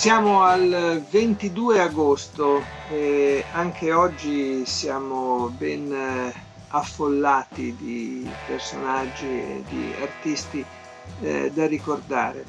Siamo al 22 agosto e anche oggi siamo ben eh, affollati di personaggi e di artisti eh, da ricordare.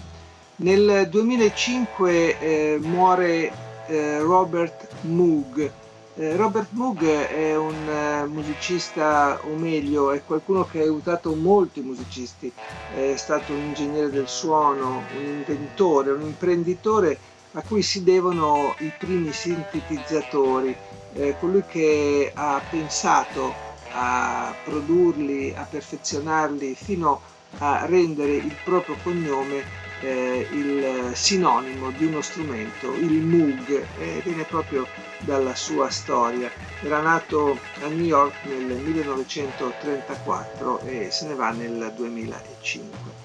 Nel 2005 eh, muore eh, Robert Moog. Eh, Robert Moog è un eh, musicista, o meglio, è qualcuno che ha aiutato molti musicisti, è stato un ingegnere del suono, un inventore, un imprenditore a cui si devono i primi sintetizzatori, eh, colui che ha pensato a produrli, a perfezionarli fino a rendere il proprio cognome eh, il sinonimo di uno strumento, il Moog, eh, viene proprio dalla sua storia. Era nato a New York nel 1934 e se ne va nel 2005.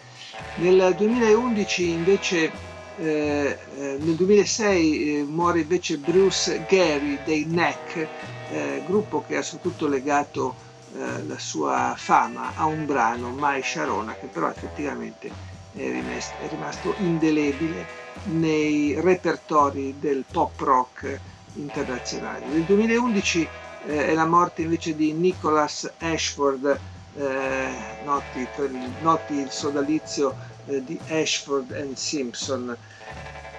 Nel 2011 invece eh, eh, nel 2006 eh, muore invece Bruce Gary dei Neck, eh, gruppo che ha soprattutto legato eh, la sua fama a un brano, Mai Sharona, che però effettivamente è rimasto, è rimasto indelebile nei repertori del pop rock internazionale. Nel 2011 è la morte invece di Nicholas Ashford, noti, per, noti il sodalizio eh, di Ashford and Simpson.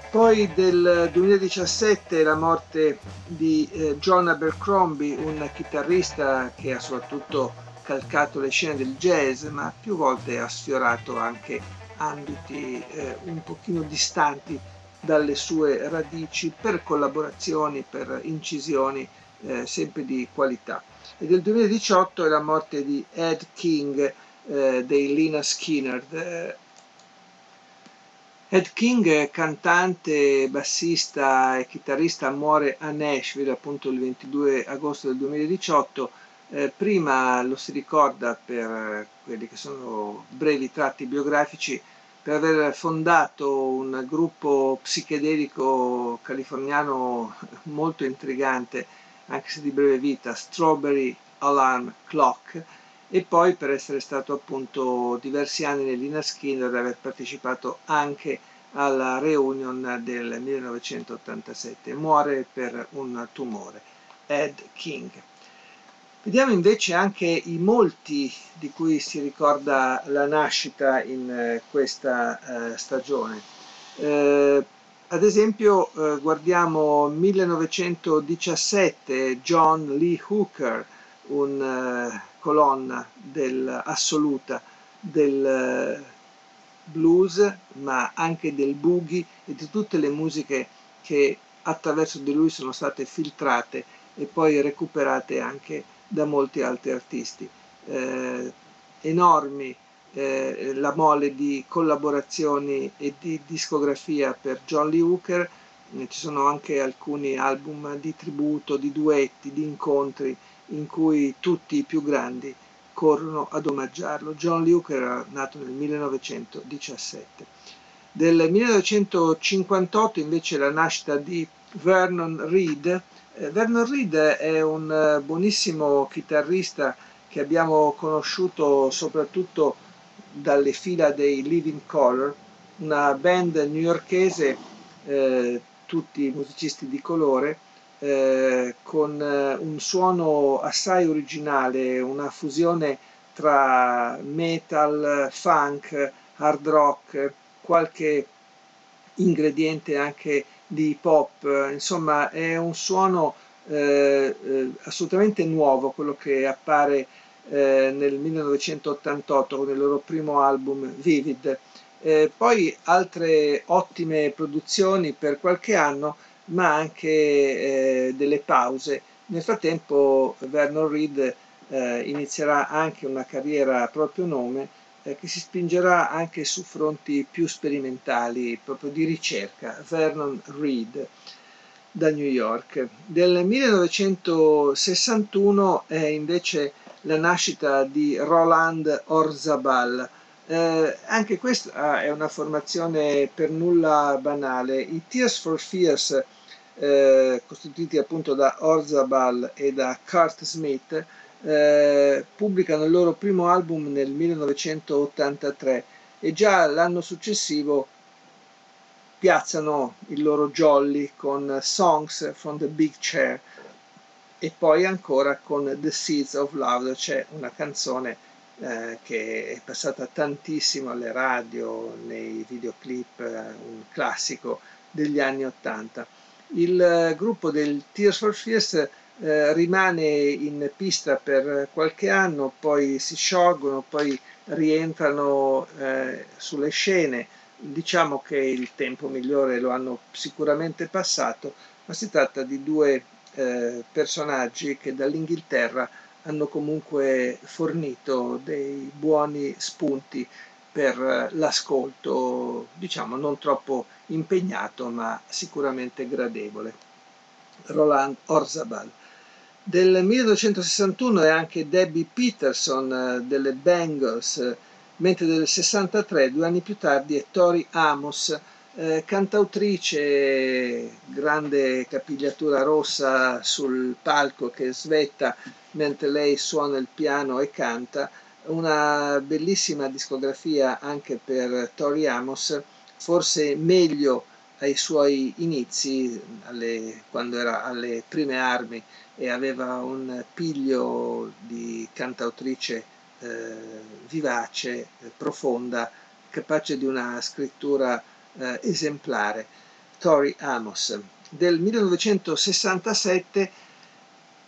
Poi del 2017 la morte di eh, John Abercrombie, un chitarrista che ha soprattutto calcato le scene del jazz, ma più volte ha sfiorato anche ambiti eh, un pochino distanti dalle sue radici per collaborazioni, per incisioni eh, sempre di qualità. E del 2018 è la morte di Ed King eh, dei Lina Skinner, eh, Ed King, cantante, bassista e chitarrista, muore a Nashville appunto il 22 agosto del 2018. Eh, prima lo si ricorda per quelli che sono brevi tratti biografici per aver fondato un gruppo psichedelico californiano molto intrigante, anche se di breve vita, Strawberry Alarm Clock, e poi per essere stato appunto diversi anni nell'Ina Skinner e aver partecipato anche alla reunion del 1987. Muore per un tumore. Ed King. Vediamo invece anche i molti di cui si ricorda la nascita in eh, questa eh, stagione. Eh, ad esempio eh, guardiamo 1917 John Lee Hooker, un eh, colonna del, assoluta del eh, blues, ma anche del boogie e di tutte le musiche che attraverso di lui sono state filtrate e poi recuperate anche da molti altri artisti. Eh, enormi eh, la mole di collaborazioni e di discografia per John Lee Hooker, eh, ci sono anche alcuni album di tributo, di duetti, di incontri in cui tutti i più grandi corrono ad omaggiarlo. John Luke era nato nel 1917. Del 1958 invece la nascita di Vernon Reed. Eh, Vernon Reed è un eh, buonissimo chitarrista che abbiamo conosciuto soprattutto dalle fila dei Living Color, una band newyorkese, eh, tutti musicisti di colore, eh, con eh, un suono assai originale, una fusione tra metal, funk, hard rock, qualche ingrediente anche di pop, insomma è un suono eh, eh assolutamente nuovo quello che appare eh, nel 1988 con il loro primo album Vivid. Eh, poi altre ottime produzioni per qualche anno ma anche eh, delle pause. Nel frattempo Vernon Reed eh, inizierà anche una carriera a proprio nome eh, che si spingerà anche su fronti più sperimentali, proprio di ricerca, Vernon Reed da New York. Del 1961 è invece la nascita di Roland Orzabal. Eh, anche questa è una formazione per nulla banale. I Tears for Fears, eh, costituiti appunto da Orzabal e da Kurt Smith, eh, pubblicano il loro primo album nel 1983 e già l'anno successivo piazzano il loro jolly con Songs from the Big Chair e poi ancora con The Seeds of Love, c'è una canzone eh, che è passata tantissimo alle radio, nei videoclip, eh, un classico degli anni Ottanta. Il eh, gruppo del Tears for Fears eh, rimane in pista per qualche anno, poi si sciolgono, poi rientrano eh, sulle scene diciamo che il tempo migliore lo hanno sicuramente passato, ma si tratta di due eh, personaggi che dall'Inghilterra hanno comunque fornito dei buoni spunti per l'ascolto, diciamo non troppo impegnato, ma sicuramente gradevole. Roland Orzabal. Del 1961 è anche Debbie Peterson eh, delle Bangles, mentre del 63, due anni più tardi, è Tori Amos, eh, cantautrice, grande capigliatura rossa sul palco che svetta mentre lei suona il piano e canta, una bellissima discografia anche per Tori Amos, forse meglio ai suoi inizi, alle, quando era alle prime armi e aveva un piglio di cantautrice eh, vivace, profonda, capace di una scrittura eh, esemplare. Tori Amos. Del 1967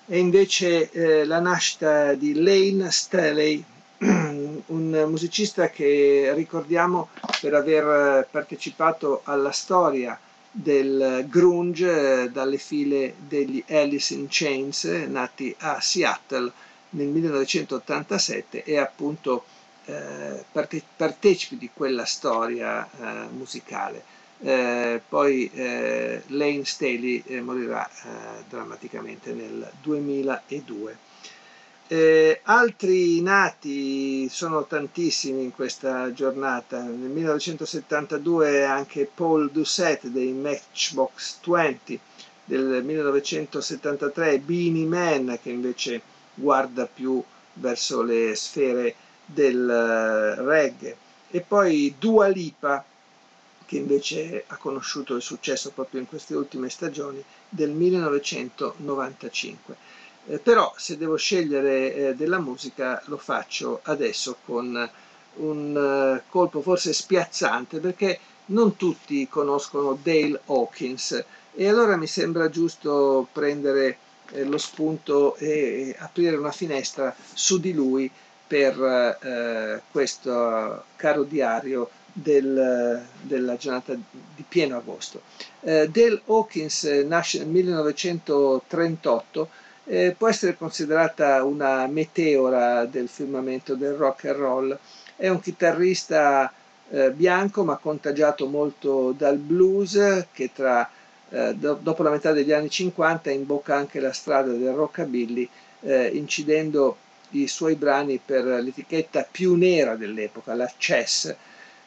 è invece eh, la nascita di Lane Staley, un musicista che ricordiamo per aver partecipato alla storia del grunge dalle file degli Alice in Chains nati a Seattle nel 1987 e appunto eh, parte, partecipi di quella storia eh, musicale. Eh, poi eh, Lane Staley eh, morirà drammaticamente nel 2002. Eh, altri nati sono tantissimi in questa giornata. Nel 1972 anche Paul Doucette dei Matchbox 20, del 1973 Beanie Man che invece guarda più verso le sfere del eh, reggae. E poi Dua Lipa che invece ha conosciuto il successo proprio in queste ultime stagioni del 1995 eh, però se devo scegliere eh, della musica lo faccio adesso con un uh, colpo forse spiazzante perché non tutti conoscono Dale Hawkins. E allora mi sembra giusto prendere eh, lo spunto e aprire una finestra su di lui per eh, questo caro diario del, della giornata di pieno agosto. Eh, Dale Hawkins nasce nel 1938, eh, può essere considerata una meteora del firmamento del rock and roll, è un chitarrista eh, bianco ma contagiato molto dal blues che tra eh, do, dopo la metà degli anni 50 imbocca anche la strada del rockabilly, eh, incidendo i suoi brani per l'etichetta più nera dell'epoca, la Chess.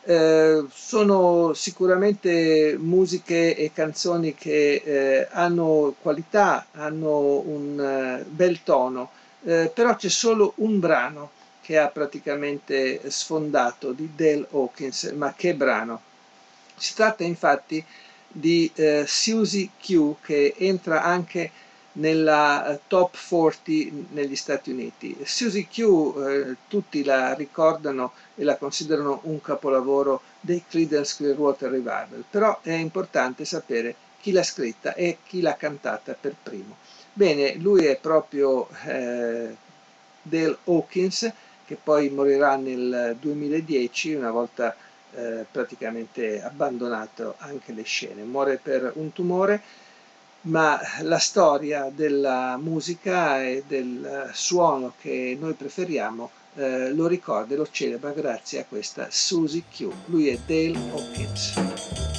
Eh, sono sicuramente musiche e canzoni che eh, hanno qualità, hanno un uh, bel tono, eh, però c'è solo un brano che ha praticamente sfondato di Dale Hawkins, ma che brano! Si tratta infatti di eh, Susie Q che entra anche nella eh, top 40 negli Stati Uniti. Susie Q eh, tutti la ricordano e la considerano un capolavoro dei Creedence Clearwater Revival, però è importante sapere chi l'ha scritta e chi l'ha cantata per primo. Bene, lui è proprio eh, Dale Hawkins che poi morirà nel 2010 una volta eh, praticamente abbandonato anche le scene. Muore per un tumore, ma la storia della musica e del suono che noi preferiamo eh, lo ricorda e lo celebra grazie a questa Susie Q. Lui è Dale Hawkins.